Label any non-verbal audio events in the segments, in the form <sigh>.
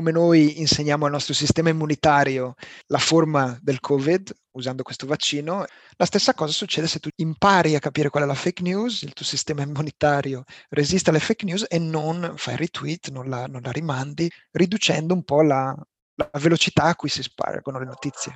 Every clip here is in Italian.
come noi insegniamo al nostro sistema immunitario la forma del Covid usando questo vaccino, la stessa cosa succede se tu impari a capire qual è la fake news, il tuo sistema immunitario resiste alle fake news e non fai retweet, non la, non la rimandi, riducendo un po' la, la velocità a cui si spargono le notizie.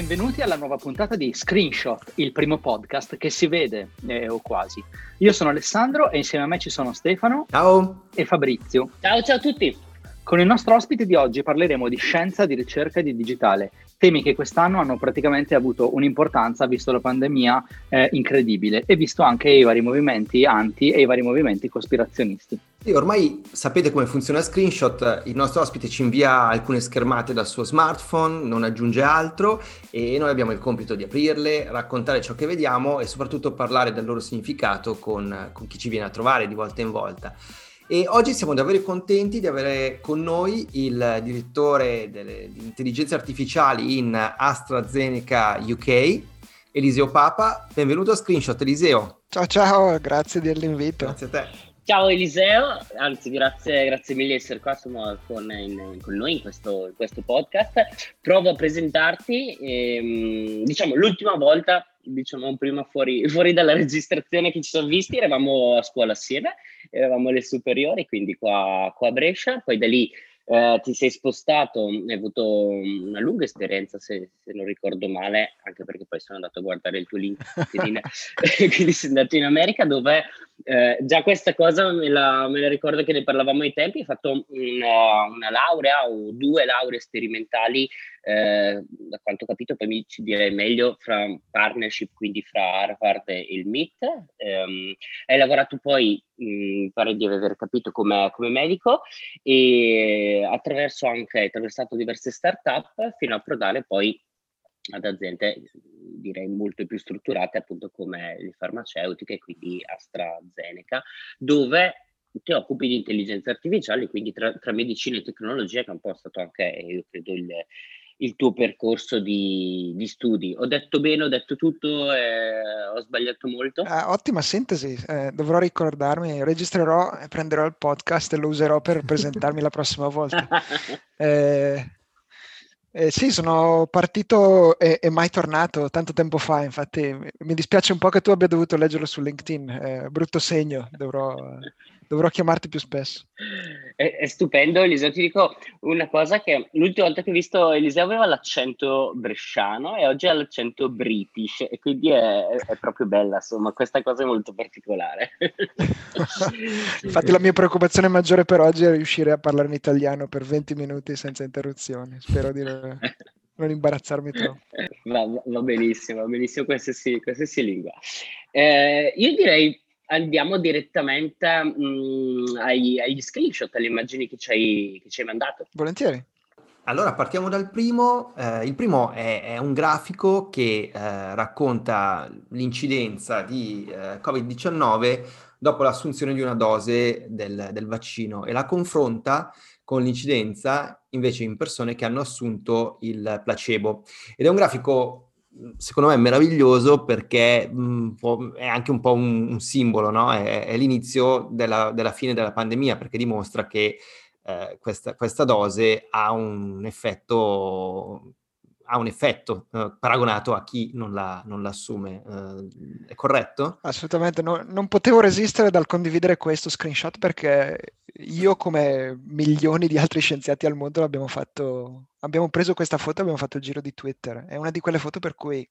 Benvenuti alla nuova puntata di Screenshot, il primo podcast che si vede, eh, o quasi. Io sono Alessandro e insieme a me ci sono Stefano ciao. e Fabrizio. Ciao ciao a tutti. Con il nostro ospite di oggi parleremo di scienza, di ricerca e di digitale, temi che quest'anno hanno praticamente avuto un'importanza visto la pandemia eh, incredibile e visto anche i vari movimenti anti e i vari movimenti cospirazionisti. E ormai sapete come funziona Screenshot, il nostro ospite ci invia alcune schermate dal suo smartphone, non aggiunge altro e noi abbiamo il compito di aprirle, raccontare ciò che vediamo e soprattutto parlare del loro significato con, con chi ci viene a trovare di volta in volta. E oggi siamo davvero contenti di avere con noi il direttore delle, di intelligenze artificiali in AstraZeneca UK, Eliseo Papa. Benvenuto a Screenshot, Eliseo. Ciao ciao, grazie dell'invito. Grazie a te. Ciao Eliseo, anzi grazie, grazie mille di essere qua insomma, con, in, con, noi in questo, in questo, podcast. Provo a presentarti, ehm, diciamo l'ultima volta, diciamo prima fuori, fuori, dalla registrazione che ci sono visti, eravamo a scuola assieme, eravamo alle superiori, quindi qua, qua a Brescia, poi da lì eh, ti sei spostato, hai avuto una lunga esperienza, se, se, non ricordo male, anche perché poi sono andato a guardare il tuo link, <laughs> <laughs> quindi sei andato in America dove eh, già questa cosa me la, me la, ricordo che ne parlavamo ai tempi, hai fatto una, una laurea o due lauree sperimentali eh, da quanto ho capito, poi mi ci direi meglio, fra partnership, quindi fra Harvard e il MIT. Um, hai lavorato poi, mh, pare di aver capito, come, come medico e attraverso anche, hai diverse start-up fino a approdare poi ad aziende direi molto più strutturate appunto come le farmaceutiche, quindi AstraZeneca, dove ti occupi di intelligenza artificiale, quindi tra, tra medicina e tecnologia, che è un po' stato anche, io credo, il, il tuo percorso di, di, studi. Ho detto bene, ho detto tutto, eh, ho sbagliato molto? Ah, ottima sintesi, eh, dovrò ricordarmi, registrerò prenderò il podcast e lo userò per presentarmi la prossima volta. <laughs> Eh, eh, sì, sono partito e, e, mai tornato tanto tempo fa, infatti mi dispiace un po' che tu abbia dovuto leggerlo su LinkedIn, brutto segno, dovrò dovrò chiamarti più spesso. È, è, stupendo, Eliseo. Ti dico una cosa che l'ultima volta che ho visto Eliseo aveva l'accento bresciano e oggi ha l'accento british e quindi è, è proprio bella, insomma, questa cosa è molto particolare. <laughs> Infatti la mia preoccupazione maggiore per oggi è riuscire a parlare in italiano per 20 minuti senza interruzioni. Spero di non imbarazzarmi troppo. <laughs> Va, va benissimo, va benissimo qualsiasi, qualsiasi lingua. Eh, io direi andiamo direttamente mh, mm, ai, agli screenshot, alle immagini che ci hai, che ci hai mandato. Volentieri. Allora partiamo dal primo. Eh, il primo è, è, un grafico che eh, racconta l'incidenza di eh, Covid-19 dopo l'assunzione di una dose del, del, vaccino e la confronta con l'incidenza invece in persone che hanno assunto il placebo. Ed è un grafico secondo me meraviglioso perché mh, mm, è anche un po' un, un simbolo, no? è, è, l'inizio della, della, fine della pandemia perché dimostra che eh, questa, questa, dose ha un effetto, ha un effetto eh, paragonato a chi non la, non l'assume. Eh, è corretto? Assolutamente, no, non potevo resistere dal condividere questo screenshot perché io come milioni di altri scienziati al mondo abbiamo fatto, abbiamo preso questa foto e abbiamo fatto il giro di Twitter. È una di quelle foto per cui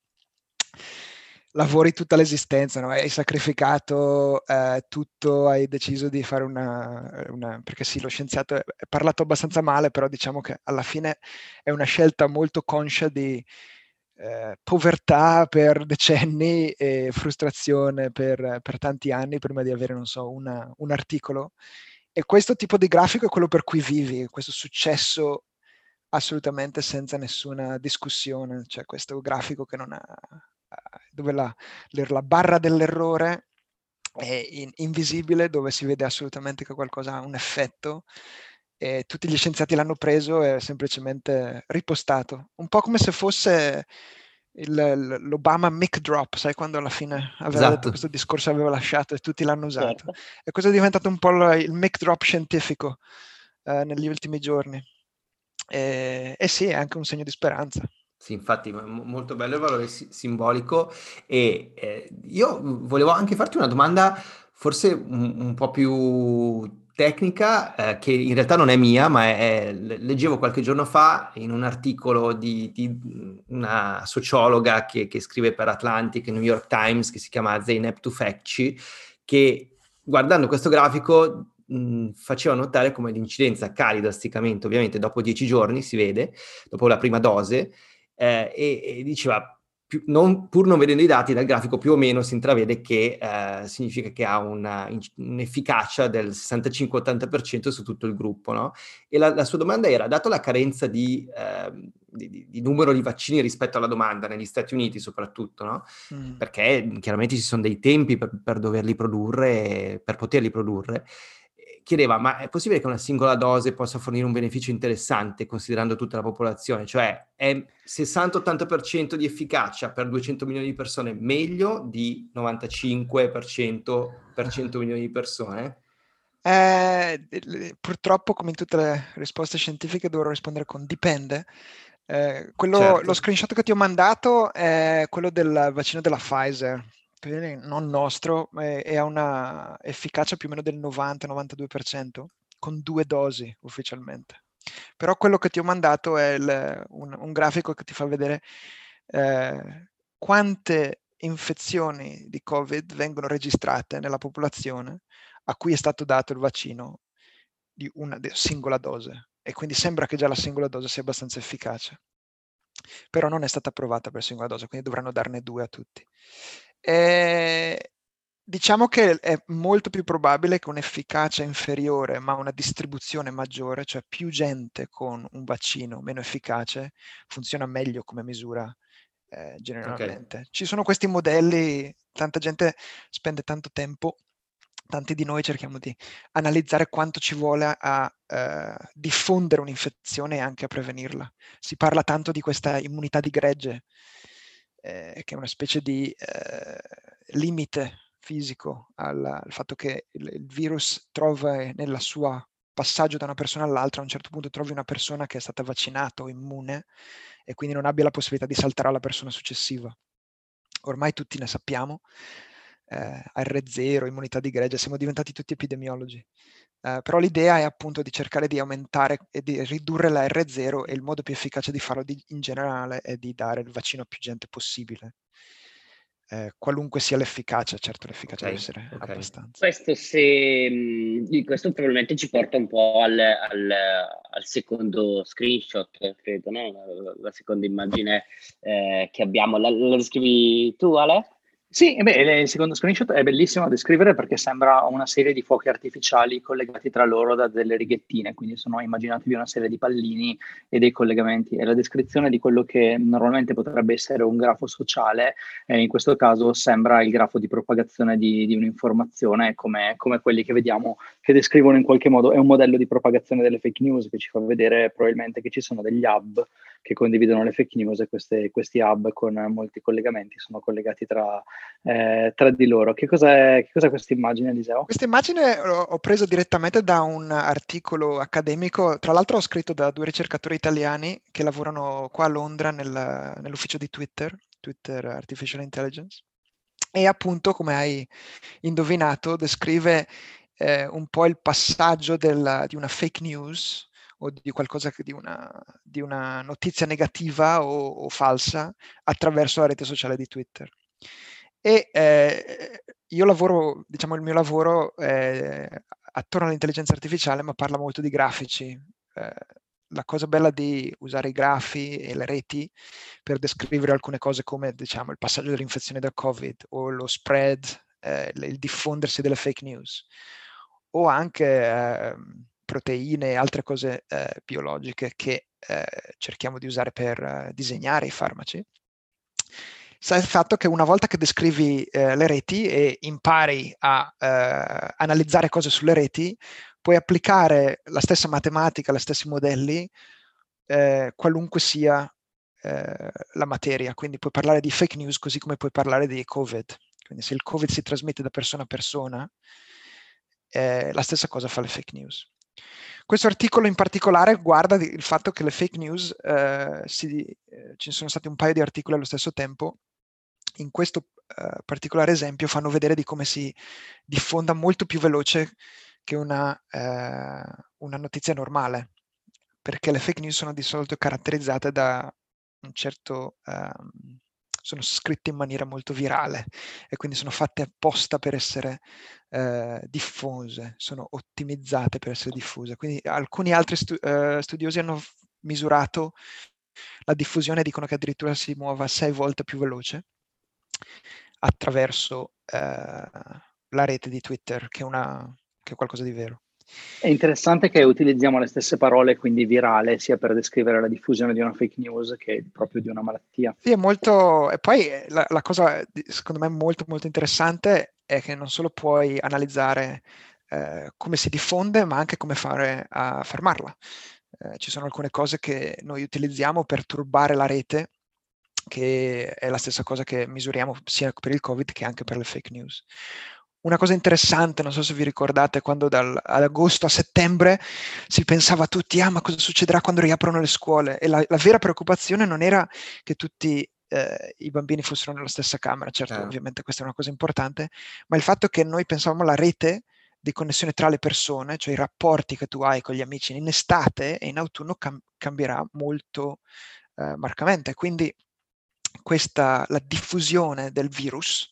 lavori tutta l'esistenza, no? hai sacrificato eh, tutto, hai deciso di fare una, una, perché sì, lo scienziato è parlato abbastanza male, però diciamo che alla fine è una scelta molto conscia di eh, povertà per decenni e frustrazione per, per, tanti anni prima di avere, non so, una, un articolo e questo tipo di grafico è quello per cui vivi, questo successo assolutamente senza nessuna discussione, cioè questo grafico che non ha, dove la, la barra dell'errore è in, invisibile, dove si vede assolutamente che qualcosa ha un effetto e tutti gli scienziati l'hanno preso e semplicemente ripostato, un po' come se fosse il, l'Obama mic drop, sai quando alla fine aveva Esatto. detto questo discorso aveva lasciato e tutti l'hanno usato. Certo. E questo è diventato un po' il, il mic drop scientifico eh, negli ultimi giorni. E, e sì, è anche un segno di speranza. Sì, infatti, mo- molto bello il valore si- simbolico e eh, io volevo anche farti una domanda forse un, un po' più tecnica, eh, che in realtà non è mia, ma è, è- le- leggevo qualche giorno fa in un articolo di, di una sociologa che, che scrive per Atlantic New York Times, che si chiama Zeynep Tufekci, che guardando questo grafico mh, faceva notare come l'incidenza cali drasticamente, ovviamente dopo dieci giorni si vede, dopo la prima dose, eh, e, e diceva, più- non- pur non vedendo i dati dal grafico, più o meno si intravede che eh, significa che ha una- un'efficacia del 65-80% su tutto il gruppo. no? E la, la sua domanda era, dato la carenza di, ehm, di- di- numero di vaccini rispetto alla domanda, negli Stati Uniti soprattutto, no? Mm. perché chiaramente ci sono dei tempi per, per doverli produrre, per poterli produrre, eh, chiedeva, ma è possibile che una singola dose possa fornire un beneficio interessante considerando tutta la popolazione? Cioè è 60-80% di efficacia per 200 milioni di persone meglio di 95% per 100 milioni di persone? Eh, purtroppo, come in tutte le risposte scientifiche, dovrò rispondere con dipende. Eh, quello- Certo. Lo screenshot che ti ho mandato è quello del vaccino della Pfizer, non nostro, e, e ha una efficacia più o meno del 90-92% con due dosi ufficialmente. Però quello che ti ho mandato è il- un, un grafico che ti fa vedere eh, quante infezioni di Covid vengono registrate nella popolazione a cui è stato dato il vaccino di una de- singola dose e quindi sembra che già la singola dose sia abbastanza efficace. Però non è stata approvata per singola dose, quindi dovranno darne due a tutti. E diciamo che è molto più probabile che un'efficacia inferiore, ma una distribuzione maggiore, cioè più gente con un vaccino meno efficace, funziona meglio come misura eh, generalmente. Ci sono questi modelli, tanta gente spende tanto tempo tanti di noi cerchiamo di analizzare quanto ci vuole a eh, diffondere un'infezione e anche a prevenirla. Si parla tanto di questa immunità di gregge, eh, che è una specie di eh, limite fisico al, al fatto che il, il virus trova nel suo passaggio da una persona all'altra, a un certo punto trovi una persona che è stata vaccinata o immune e quindi non abbia la possibilità di saltare alla persona successiva. Ormai tutti ne sappiamo, eh, R0, immunità di gregge, siamo diventati tutti epidemiologi. Eh, però l'idea è appunto di cercare di aumentare e di ridurre la R0 e il modo più efficace di farlo di, in generale è di dare il vaccino a più gente possibile. Eh, qualunque sia l'efficacia, certo l'efficacia Ok, deve essere ok. abbastanza. Questo, se, questo probabilmente ci porta un po' al, al- al secondo screenshot, credo, no? la, la seconda immagine eh, che abbiamo. La, la descrivi tu, Ale? Sì, beh, il secondo screenshot è bellissimo da descrivere perché sembra una serie di fuochi artificiali collegati tra loro da delle righettine, quindi sono immaginatevi una serie di pallini e dei collegamenti. E la descrizione di quello che normalmente potrebbe essere un grafo sociale, eh, in questo caso sembra il grafo di propagazione di, di un'informazione come, come quelli che vediamo che descrivono in qualche modo, è un modello di propagazione delle fake news che ci fa vedere probabilmente che ci sono degli hub che condividono le fake news e queste- questi hub con molti collegamenti sono collegati tra, eh, tra di loro. Che cos'è, che cos'è questa immagine, Eliseo? Questa immagine ho preso direttamente da un articolo accademico, tra l'altro ho scritto da due ricercatori italiani che lavorano qua a Londra nel- nell'ufficio di Twitter, Twitter Artificial Intelligence, e appunto, come hai indovinato, descrive eh, un po' il passaggio della- di una fake news o di qualcosa che di una, di una notizia negativa o, o falsa attraverso la rete sociale di Twitter. E eh, io lavoro, diciamo, il mio lavoro è attorno all'intelligenza artificiale, ma parla molto di grafici. Eh, la cosa bella di usare i grafi e le reti per descrivere alcune cose come, diciamo, il passaggio dell'infezione da Covid o lo spread, eh, il diffondersi delle fake news o anche eh, proteine e altre cose eh, biologiche che eh, cerchiamo di usare per eh, disegnare i farmaci. Sa il fatto che una volta che descrivi eh, le reti e impari a eh, analizzare cose sulle reti, puoi applicare la stessa matematica, gli stessi modelli, qualunque sia la materia, quindi puoi parlare di fake news così come puoi parlare di Covid. Quindi se il Covid si trasmette da persona a persona, eh, la stessa cosa fa le fake news. Questo articolo in particolare guarda il fatto che le fake news, eh, si, eh, ci sono stati un paio di articoli allo stesso tempo, in questo eh, particolare esempio fanno vedere di come si diffonda molto più veloce che una, eh, una notizia normale, perché le fake news sono di solito caratterizzate da un certo... Um, sono scritte in maniera molto virale e quindi sono fatte apposta per essere eh, diffuse, sono ottimizzate per essere diffuse. Quindi alcuni altri stu- eh, studiosi hanno misurato la diffusione dicono che addirittura si muova sei volte più veloce attraverso eh, la rete di Twitter, che una, che è qualcosa di vero. È interessante che utilizziamo le stesse parole, quindi virale, sia per descrivere la diffusione di una fake news che proprio di una malattia. Sì, è molto... E poi la, la cosa, secondo me, molto, molto interessante è che non solo puoi analizzare eh, come si diffonde, ma anche come fare a fermarla. Eh, ci sono alcune cose che noi utilizziamo per turbare la rete, che è la stessa cosa che misuriamo sia per il Covid che anche per le fake news una cosa interessante, non so se vi ricordate, quando dal, ad agosto a settembre si pensava a tutti, ah ma cosa succederà quando riaprono le scuole? E la, la vera preoccupazione non era che tutti eh, i bambini fossero nella stessa camera, certo eh. ovviamente questa è una cosa importante, ma il fatto che noi pensavamo alla rete di connessione tra le persone, cioè i rapporti che tu hai con gli amici in estate e in autunno cam- cambierà molto eh, marcamente. Quindi questa, la diffusione del virus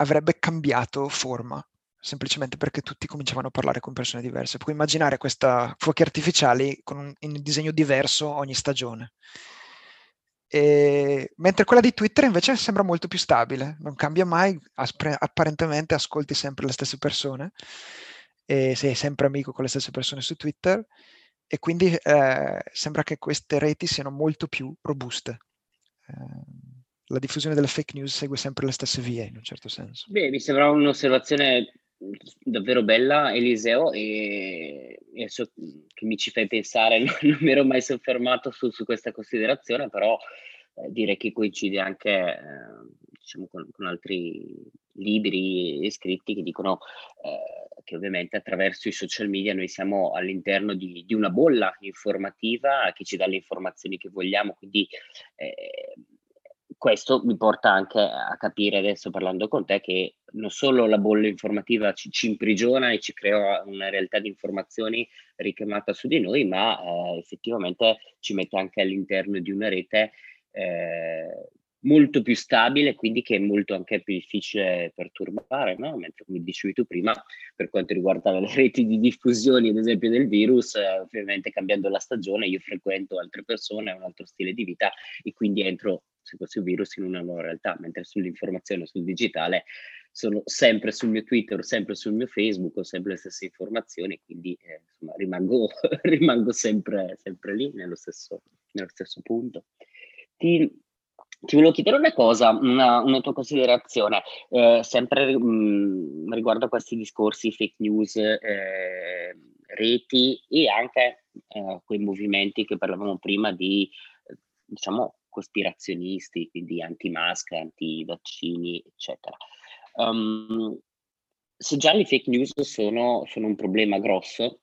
avrebbe cambiato forma, semplicemente perché tutti cominciavano a parlare con persone diverse. Puoi immaginare questa fuochi artificiali con un, un disegno diverso ogni stagione. E, mentre quella di Twitter invece sembra molto più stabile, non cambia mai, aspre, apparentemente ascolti sempre le stesse persone e sei sempre amico con le stesse persone su Twitter e quindi eh, sembra che queste reti siano molto più robuste. Eh, la diffusione delle fake news segue sempre le stesse vie in un certo senso. Beh, mi sembra un'osservazione davvero bella, Eliseo, e, e so, che mi ci fai pensare, <laughs> non, non mi ero mai soffermato su, su questa considerazione, però eh, direi che coincide anche eh, diciamo, con, con, altri libri e scritti che dicono eh, che ovviamente attraverso i social media noi siamo all'interno di, di, una bolla informativa che ci dà le informazioni che vogliamo, quindi eh, questo mi porta anche a capire adesso parlando con te che non solo la bolla informativa ci, ci imprigiona e ci crea una realtà di informazioni richiamata su di noi, ma eh, effettivamente ci mette anche all'interno di una rete eh, molto più stabile, quindi che è molto anche più difficile perturbare, no? mentre come dicevi tu prima, per quanto riguarda le <laughs> reti di diffusione, ad esempio del virus, eh, ovviamente cambiando la stagione io frequento altre persone, un altro stile di vita e quindi entro se fosse virus in una nuova realtà, mentre sull'informazione, sul digitale, sono sempre sul mio Twitter, sempre sul mio Facebook, ho sempre le stesse informazioni, quindi eh, insomma, rimango, <laughs> rimango sempre, sempre, lì, nello stesso, nello stesso punto. Ti, ti volevo chiedere una cosa, una, una tua considerazione, eh, sempre mh, mm, riguardo a questi discorsi fake news, eh, reti e anche eh, quei movimenti che parlavamo prima di, diciamo, cospirazionisti, quindi anti-mask, anti-vaccini, eccetera. Um, se già le fake news sono, sono un problema grosso,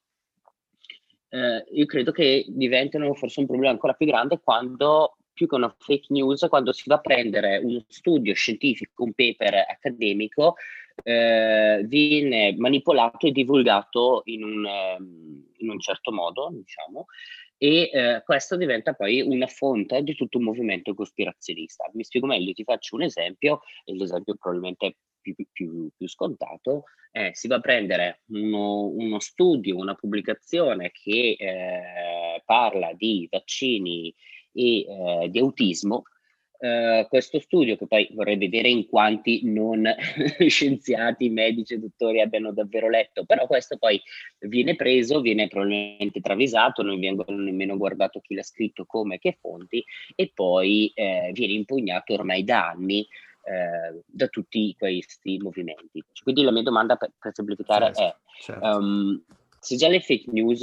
eh, io credo che diventano forse un problema ancora più grande quando, più che una fake news, quando si va a prendere uno studio scientifico, un paper accademico, eh, viene manipolato e divulgato in un, ehm, in un certo modo, diciamo, e eh, questo diventa poi una fonte di tutto un movimento cospirazionista. Mi spiego meglio, ti faccio un esempio, e l'esempio probabilmente più, più, più scontato, eh, si va a prendere uno, uno studio, una pubblicazione che eh, parla di vaccini e eh, di autismo, Uh, questo studio, che poi vorrei vedere in quanti non <laughs> scienziati, medici e dottori abbiano davvero letto, però questo poi viene preso, viene probabilmente travisato, non vengono nemmeno guardato chi l'ha scritto, come, che fonti, e poi eh, viene impugnato ormai da anni eh, da tutti questi movimenti. Quindi la mia domanda per, per semplificare certo, è, certo. Um, Se già le fake news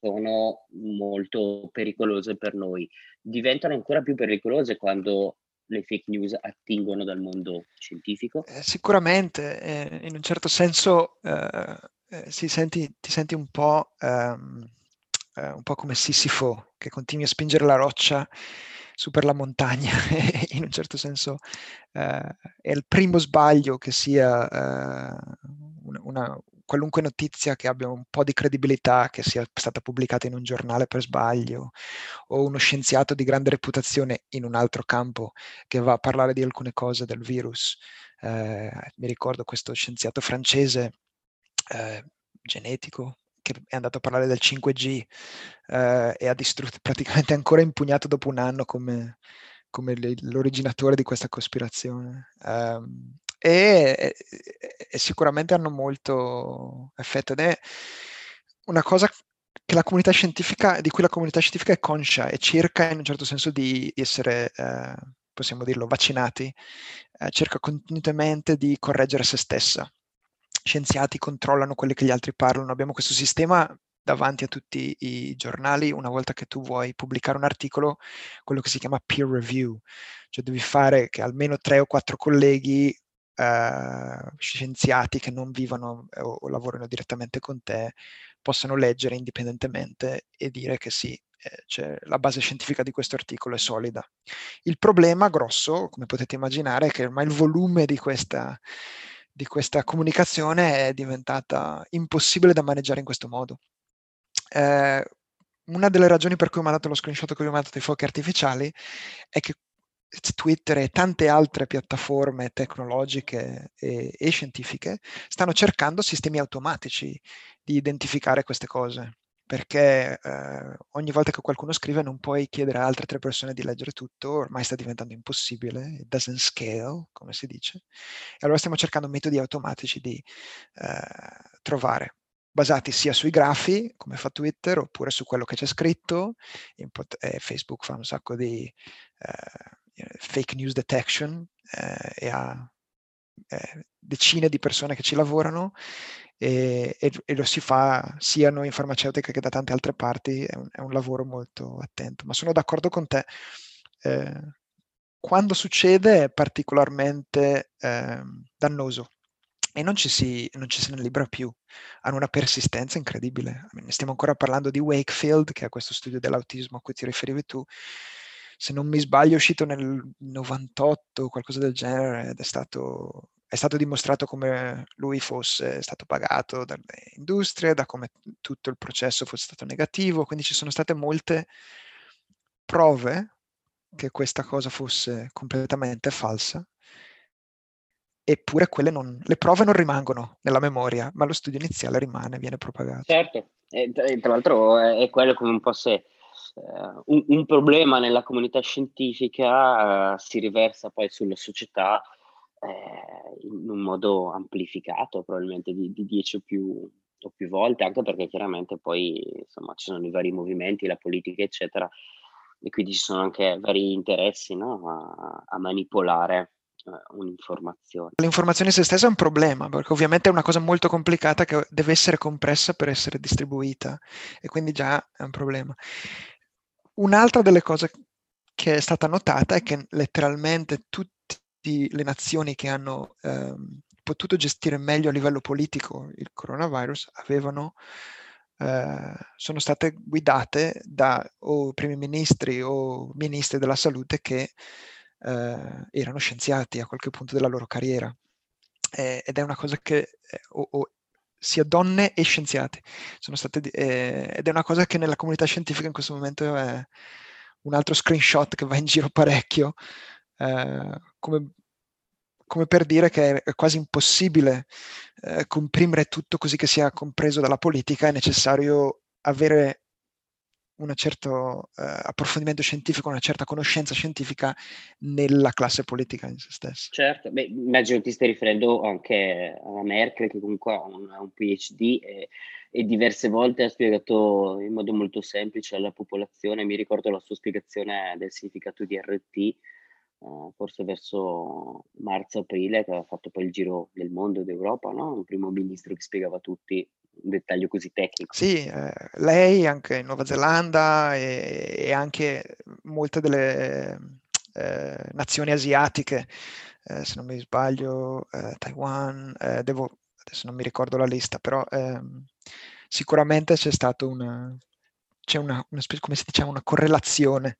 sono molto pericolose per noi, diventano ancora più pericolose quando le fake news attingono dal mondo scientifico? Eh, sicuramente, eh, in un certo senso eh, eh senti, ti senti un po', ehm, eh, un po' come Sissifo che continui a spingere la roccia su per la montagna, <laughs> in un certo senso eh, è il primo sbaglio che sia una, qualunque notizia che abbia un po' di credibilità, che sia stata pubblicata in un giornale per sbaglio, o uno scienziato di grande reputazione in un altro campo che va a parlare di alcune cose del virus. Eh, mi ricordo questo scienziato francese eh, genetico che è andato a parlare del 5G eh, e ha distrutto, <laughs> praticamente ancora impugnato dopo un anno come, come l'originatore di questa cospirazione. Um, e, e, sicuramente hanno molto effetto ed è una cosa di cui la comunità scientifica è conscia e cerca in un certo senso di, essere, eh, possiamo dirlo, vaccinati, eh, cerca continuamente di correggere se stessa. Scienziati controllano quelli che gli altri parlano, abbiamo questo sistema davanti a tutti i giornali una volta che tu vuoi pubblicare un articolo, quello che si chiama peer review, cioè devi fare che almeno tre o quattro colleghi eh, scienziati che non vivono o, o, lavorano direttamente con te possano leggere indipendentemente e dire che sì, eh, cioè, la base scientifica di questo articolo è solida. Il problema grosso, come potete immaginare, è che ormai il volume di questa, di questa comunicazione è diventata impossibile da maneggiare in questo modo. Eh, una delle ragioni per cui ho mandato lo screenshot che vi ho mandato dei fuochi artificiali è che Twitter e tante altre piattaforme tecnologiche e, e, scientifiche stanno cercando sistemi automatici di identificare queste cose perché eh, ogni volta che qualcuno scrive non puoi chiedere a altre tre persone di leggere tutto, ormai sta diventando impossibile, it doesn't scale, come si dice, e allora stiamo cercando metodi automatici di eh, trovare, basati sia sui grafi, come fa Twitter, oppure su quello che c'è scritto, Import, eh, Facebook fa un sacco di eh, fake news detection eh, e ha eh, decine di persone che ci lavorano e, e, e, lo si fa sia noi in farmaceutica che da tante altre parti, è un, è un lavoro molto attento. Ma sono d'accordo con te. Eh, quando succede è particolarmente eh, dannoso e non ci, si, non ci se ne libera più, hanno una persistenza incredibile. Stiamo ancora parlando di Wakefield, che è questo studio dell'autismo a cui ti riferivi tu, se non mi sbaglio, è uscito nel 98, qualcosa del genere, ed è stato, è stato dimostrato come lui fosse stato pagato dalle industrie, da come tutto il processo fosse stato negativo, quindi ci sono state molte prove che questa cosa fosse completamente falsa, eppure quelle non, le prove non rimangono nella memoria, ma lo studio iniziale rimane, viene propagato. Certo, e tra l'altro è quello come un po' se un, un, problema nella comunità scientifica uh, si riversa poi sulla società uh, in un modo amplificato, probabilmente di, di 10 o più, o più volte, anche perché chiaramente poi insomma, ci sono i vari movimenti, la politica, eccetera, e quindi ci sono anche vari interessi no? a, a manipolare un'informazione. L'informazione in se stessa è un problema, perché ovviamente è una cosa molto complicata che deve essere compressa per essere distribuita e quindi già è un problema. Un'altra delle cose che è stata notata è che letteralmente tutte le nazioni che hanno ehm, potuto gestire meglio a livello politico il coronavirus avevano, eh, sono state guidate da o primi ministri o ministri della salute che eh, erano scienziati a qualche punto della loro carriera. Eh, ed è una cosa che eh, o, o, sia donne e scienziati. State, eh, ed è una cosa che nella comunità scientifica in questo momento è un altro screenshot che va in giro parecchio, eh, come, come, per dire che è quasi impossibile eh, comprimere tutto così che sia compreso dalla politica, è necessario avere un certo eh, approfondimento scientifico, una certa conoscenza scientifica nella classe politica in se stessa. Certo, beh, immagino ti stai riferendo anche a Merkel che comunque ha un, un PhD e, e, diverse volte ha spiegato in modo molto semplice alla popolazione, mi ricordo la sua spiegazione del significato di RT, eh, forse verso marzo-aprile, che aveva fatto poi il giro del mondo, d'Europa, no? un primo ministro che spiegava a tutti un dettaglio così tecnico. Sì, eh, lei anche in Nuova Zelanda e, e anche molte delle eh, nazioni asiatiche, eh, se non mi sbaglio, eh, Taiwan, eh, devo, adesso non mi ricordo la lista, però ehm, sicuramente c'è stata una, c'è una, una, come si dice, una correlazione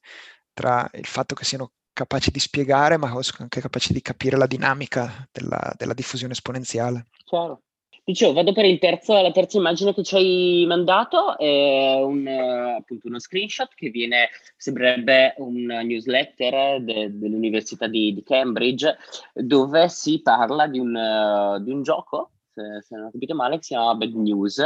tra il fatto che siano capaci di spiegare, ma anche capaci di capire la dinamica della, della diffusione esponenziale. Chiaro. Dicevo, vado per terzo, la terza immagine che ci hai mandato, è un, appunto uno screenshot che viene, sembrerebbe un newsletter de, dell'Università di, di, Cambridge, dove si parla di un, uh, di un gioco, se, se, non ho capito male, che si chiama Bad News.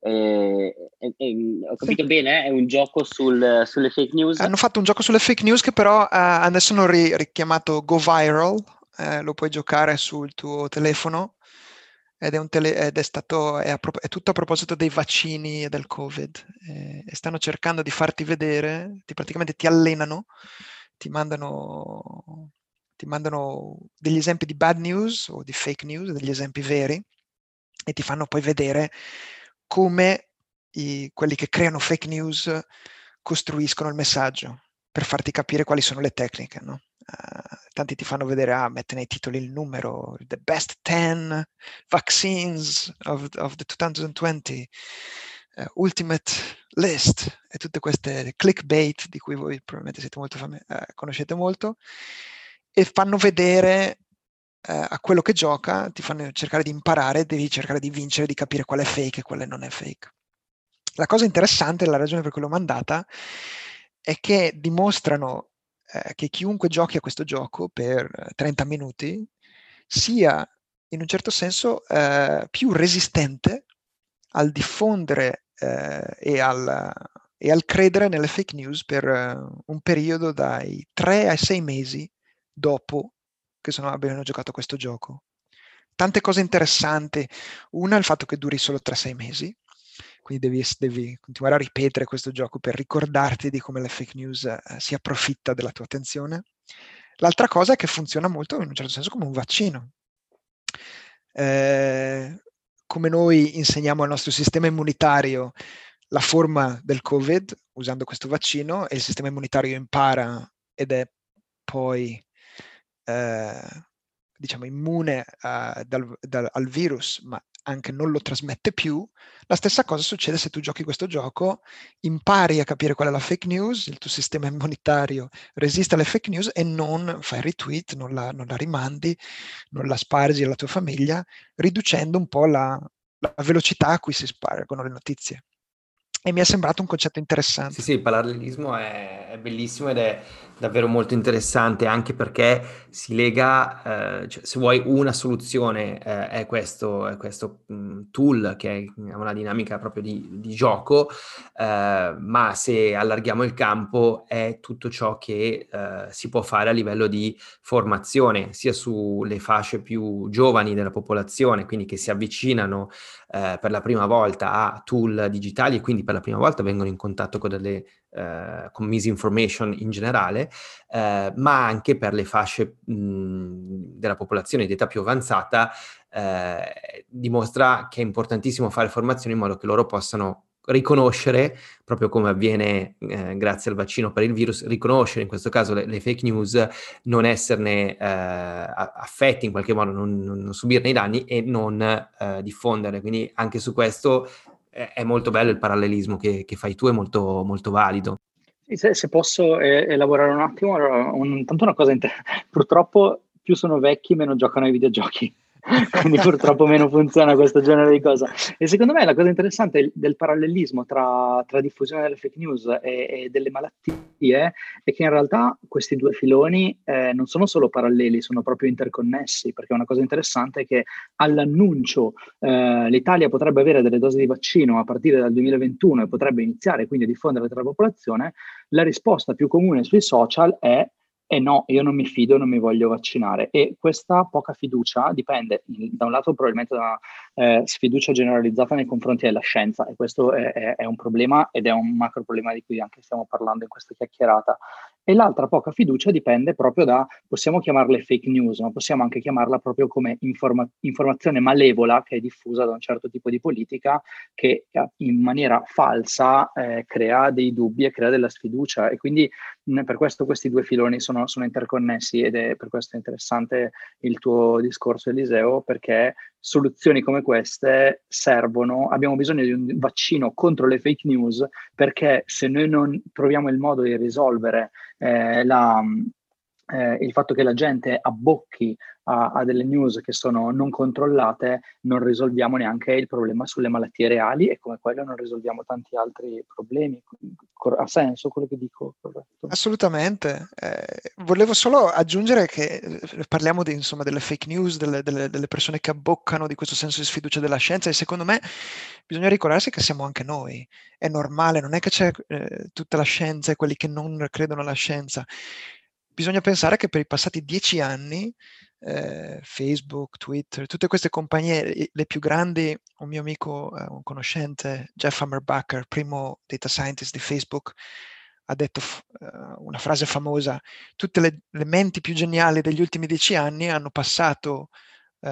Eh, eh, eh, ho capito bene, è un gioco sul, sulle fake news. Hanno fatto un gioco sulle fake news che però uh, adesso hanno ri- richiamato Go Viral, eh, lo puoi giocare sul tuo telefono ed è, tele- ed è stato, è, pro- è, tutto a proposito dei vaccini e del Covid eh, e stanno cercando di farti vedere, ti, praticamente ti allenano, ti mandano, ti mandano degli esempi di bad news o di fake news, degli esempi veri e ti fanno poi vedere come i, quelli che creano fake news costruiscono il messaggio per farti capire quali sono le tecniche, no? Uh, tanti ti fanno vedere, ah, mette nei titoli il numero, the best 10 vaccines of, of the 2020, uh, ultimate list, e tutte queste clickbait di cui voi probabilmente siete molto fam- uh, conoscete molto, e fanno vedere a quello che gioca, ti fanno cercare di imparare, devi cercare di vincere, di capire qual è fake e quale non è fake. La cosa interessante, la ragione per cui l'ho mandata, è che dimostrano eh, che chiunque giochi a questo gioco per 30 minuti sia in un certo senso eh, più resistente al diffondere eh, e, al, e, al, credere nelle fake news per uh, un periodo dai 3 ai 6 mesi dopo che sono, abbiano giocato questo gioco. Tante cose interessanti. Una è il fatto che duri solo 3-6 mesi, quindi devi, devi, continuare a ripetere questo gioco per ricordarti di come la fake news eh, si approfitta della tua attenzione. L'altra cosa è che funziona molto in un certo senso come un vaccino. Eh, come noi insegniamo al nostro sistema immunitario la forma del Covid usando questo vaccino e il sistema immunitario impara ed è poi eh, diciamo immune uh, dal, dal, al virus, ma anche non lo trasmette più, la stessa cosa succede se tu giochi questo gioco, impari a capire qual è la fake news, il tuo sistema <laughs> immunitario resiste alle fake news e non fai retweet, non la, non la rimandi, non la spargi alla tua famiglia, riducendo un po' la, la velocità a cui si spargono le notizie e mi è sembrato un concetto interessante. Sì, sì, il parallelismo è, è bellissimo ed è davvero molto interessante anche perché si lega, eh, cioè, se vuoi una soluzione eh, è questo, è questo mh, mm, tool che è una dinamica proprio di, di gioco, eh, ma se allarghiamo il campo è tutto ciò che eh, si può fare a livello di formazione, sia sulle fasce più giovani della popolazione, quindi che si avvicinano eh, per la prima volta a tool digitali e quindi per la prima volta vengono in contatto con delle eh, con misinformation in generale, eh, ma anche per le fasce mh, della popolazione di età più avanzata, eh, dimostra che è importantissimo fare formazione in modo che loro possano riconoscere, proprio come avviene eh, grazie al vaccino per il virus, riconoscere in questo caso le, le fake news, non esserne eh, affetti in qualche modo, non, non, subirne i danni e non eh, diffonderle. Quindi anche su questo è molto bello il parallelismo che, che fai tu, è molto, molto valido. Se, se posso eh, elaborare un attimo, un, tanto una cosa, inter- <laughs> purtroppo più sono vecchi meno giocano ai videogiochi. <laughs> quindi purtroppo meno funziona questo genere di cosa. E secondo me la cosa interessante del parallelismo tra, tra diffusione delle fake news e, e, delle malattie è che in realtà questi due filoni eh, non sono solo paralleli, sono proprio interconnessi, perché una cosa interessante è che all'annuncio eh, l'Italia potrebbe avere delle dosi di vaccino a partire dal 2021 e potrebbe iniziare quindi a diffondere tra la popolazione, la risposta più comune sui social è e no, io non mi fido, non mi voglio vaccinare. E questa poca fiducia dipende da un lato probabilmente da una eh, sfiducia generalizzata nei confronti della scienza e questo è, è, è, un problema ed è un macro problema di cui anche stiamo parlando in questa chiacchierata. E l'altra poca fiducia dipende proprio da, possiamo chiamarle fake news, ma possiamo anche chiamarla proprio come informa- informazione malevola che è diffusa da un certo tipo di politica che eh, in maniera falsa eh, crea dei dubbi e crea della sfiducia. E quindi mh, per questo questi due filoni sono, sono interconnessi ed è per questo interessante il tuo discorso Eliseo perché soluzioni come queste servono, abbiamo bisogno di un vaccino contro le fake news perché se noi non troviamo il modo di risolvere eh, la, eh, il fatto che la gente abbocchi a, a, delle news che sono non controllate, non risolviamo neanche il problema sulle malattie reali e come quello non risolviamo tanti altri problemi. Ha senso quello che dico? Corretto. Assolutamente. Eh, volevo solo aggiungere che eh, parliamo di, insomma, delle fake news, delle, delle, delle, persone che abboccano di questo senso di sfiducia della scienza e secondo me bisogna ricordarsi che siamo anche noi. È normale, non è che c'è eh, tutta la scienza e quelli che non credono alla scienza bisogna pensare che per i passati dieci anni eh, Facebook, Twitter, tutte queste compagnie, le più grandi, un mio amico, eh, un conoscente, Jeff Hammerbacher, primo data scientist di Facebook, ha detto uh, una frase famosa, tutte le, le, menti più geniali degli ultimi dieci anni hanno passato uh,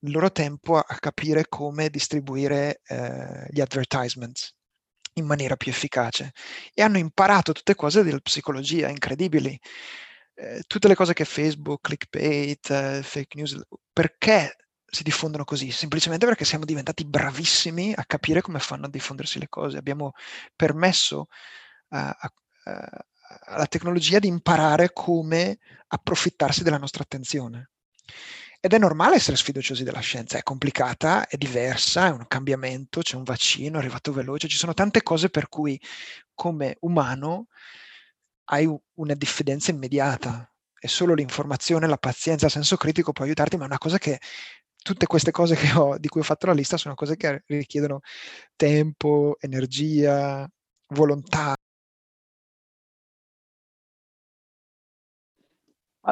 il loro tempo a, a capire come distribuire uh, gli advertisements in maniera più efficace e hanno imparato tutte cose della psicologia incredibili. Eh, tutte le cose che Facebook, clickbait, eh, fake news, perché si diffondono così? Semplicemente perché siamo diventati bravissimi a capire come fanno a diffondersi le cose. Abbiamo permesso a, a, a, alla tecnologia di imparare come approfittarsi della nostra attenzione. Ed è normale essere sfiduciosi della scienza, è complicata, è diversa, è un cambiamento, c'è un vaccino, è arrivato veloce, ci sono tante cose per cui come umano hai una diffidenza immediata. È solo l'informazione, la pazienza, il senso critico può aiutarti, ma è una cosa che tutte queste cose ho, di cui ho fatto la lista sono cose che richiedono tempo, energia, volontà.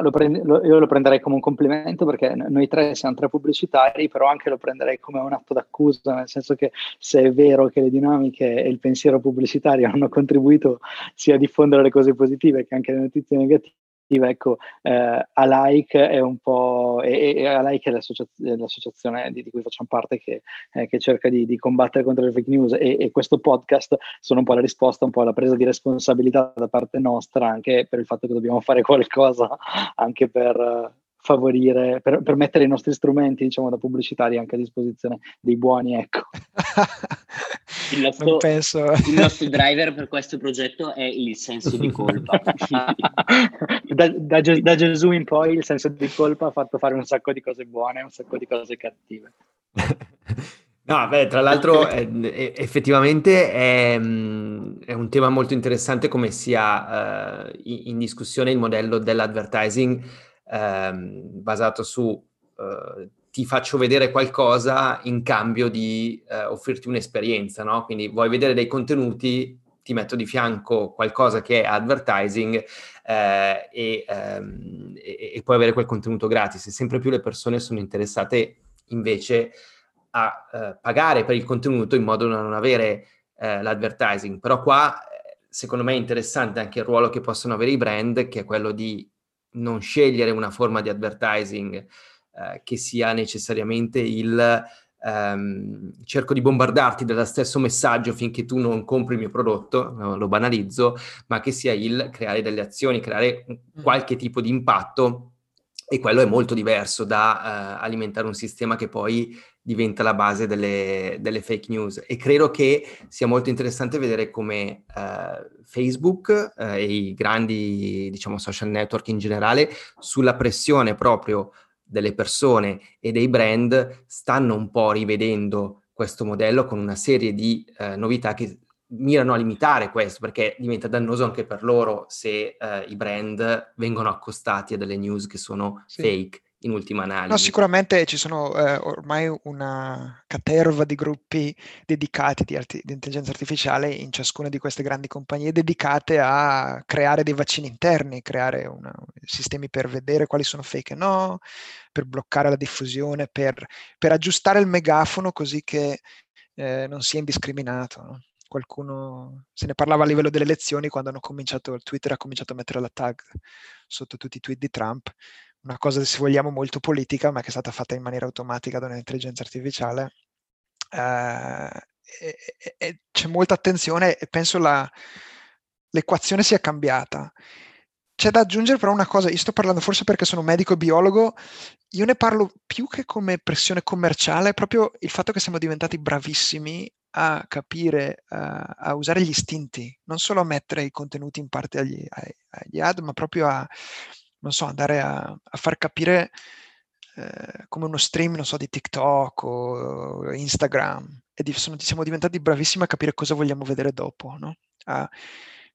Lo prende, lo, io lo prenderei come un complimento perché noi tre siamo tre pubblicitari, però anche lo prenderei come un atto d'accusa, nel senso che se è vero che le dinamiche e il pensiero pubblicitario <laughs> hanno contribuito sia a diffondere le cose positive che anche le notizie negative, ecco, eh, Alike è un po', e, e Alike è l'associazione, l'associazione di, di, cui facciamo parte che, eh, che cerca di, di, combattere contro le fake news e, e, questo podcast sono un po' la risposta, un po' alla presa di responsabilità da parte nostra anche per il fatto che dobbiamo fare qualcosa anche per favorire, per, per, mettere i nostri strumenti, diciamo, da pubblicitari anche a disposizione dei buoni, ecco. <laughs> il, nostro, penso... il nostro driver per questo progetto è il senso di colpa. <laughs> da, da, da, Gesù in poi il senso di colpa ha fatto fare un sacco di cose buone e un sacco di cose cattive. <laughs> No, beh, tra l'altro eh, effettivamente è, mm, è, un tema molto interessante come sia uh, in discussione il modello dell'advertising ehm, basato su eh, ti faccio vedere qualcosa in cambio di eh, offrirti un'esperienza, no? Quindi vuoi vedere dei contenuti, ti metto di fianco qualcosa che è advertising eh, e, ehm, e, e, puoi avere quel contenuto gratis. E sempre più le persone sono interessate invece a eh, pagare per il contenuto in modo da non avere eh, l'advertising. Però qua, eh, secondo me, è interessante anche il ruolo che possono avere i brand, che è quello di non scegliere una forma di advertising eh, che sia necessariamente il ehm, cerco di bombardarti dello stesso messaggio finché tu non compri il mio prodotto, no, lo banalizzo, ma che sia il creare delle azioni, creare mm. qualche tipo di impatto e quello è molto diverso da uh, alimentare un sistema che poi diventa la base delle, delle, fake news. E credo che sia molto interessante vedere come uh, Facebook uh, e i grandi, diciamo, social network in generale, sulla pressione proprio delle persone e dei brand, stanno un po' rivedendo questo modello con una serie di novità che mirano a limitare questo perché diventa dannoso anche per loro se uh, i brand vengono accostati a delle news che sono sì. fake in ultima analisi. No, sicuramente ci sono eh, ormai una caterva di gruppi dedicati di, arti- di, intelligenza artificiale in ciascuna di queste grandi compagnie dedicate a creare dei vaccini interni, creare una, sistemi per vedere quali sono fake e no, per bloccare la diffusione, per, per aggiustare il megafono così che eh, non sia indiscriminato. No? qualcuno se ne parlava a livello delle elezioni quando hanno cominciato, Twitter ha cominciato a mettere la tag sotto tutti i tweet di Trump, una cosa se vogliamo molto politica, ma che è stata fatta in maniera automatica da un'intelligenza artificiale. Uh, e, e, c'è molta attenzione e penso la, l'equazione sia cambiata. C'è da aggiungere però una cosa, io sto parlando forse perché sono medico e biologo, io ne parlo più che come pressione commerciale, proprio il fatto che siamo diventati bravissimi a capire, a, a usare gli istinti, non solo a mettere i contenuti in parte agli, agli ad, ma proprio a, non so, andare a, a far capire eh, come uno stream, non so, di TikTok o Instagram. E di, sono, siamo diventati bravissimi a capire cosa vogliamo vedere dopo, no? A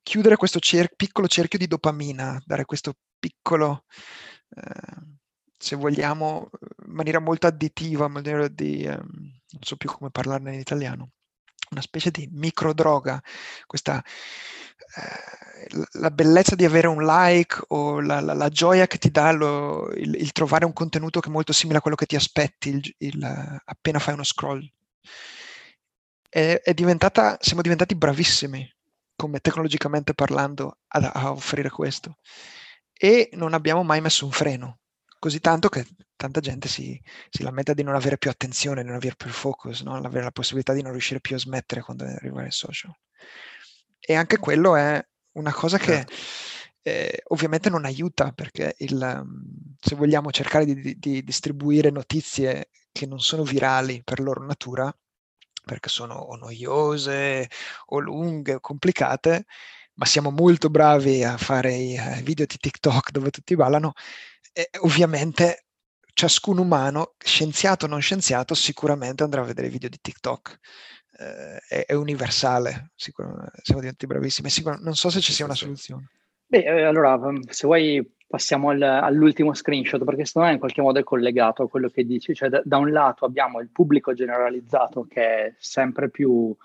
chiudere questo cer- piccolo cerchio di dopamina, dare questo piccolo, eh, se vogliamo, in maniera molto additiva, in maniera di, eh, non so più come parlarne in italiano, una specie di microdroga, questa eh, la bellezza di avere un like o la, la, la gioia che ti dà lo, il, il, trovare un contenuto che è molto simile a quello che ti aspetti il, il, appena fai uno scroll. È, è, siamo diventati bravissimi, come tecnologicamente parlando, a, a offrire questo. E non abbiamo mai messo un freno, così tanto che tanta gente si, si, lamenta di non avere più attenzione, di non avere più focus, no? avere la possibilità di non riuscire più a smettere quando arriva ai social. E anche quello è una cosa che certo. eh, ovviamente non aiuta perché il, mhmm, se vogliamo cercare di, di, di, distribuire notizie che non sono virali per loro natura, perché sono o noiose o lunghe o complicate, ma siamo molto bravi a fare i eh, video di TikTok dove tutti ballano, e ovviamente ciascun umano, scienziato o non scienziato, sicuramente andrà a vedere i video di TikTok. Eh, è, è, universale, siamo diventati bravissimi. Sicur- non so se ci sia una soluzione. Beh, eh, allora, mm, se vuoi passiamo al, all'ultimo screenshot, perché secondo me in qualche modo è collegato a quello che dici. Cioè, da, da un lato abbiamo il pubblico generalizzato che è sempre più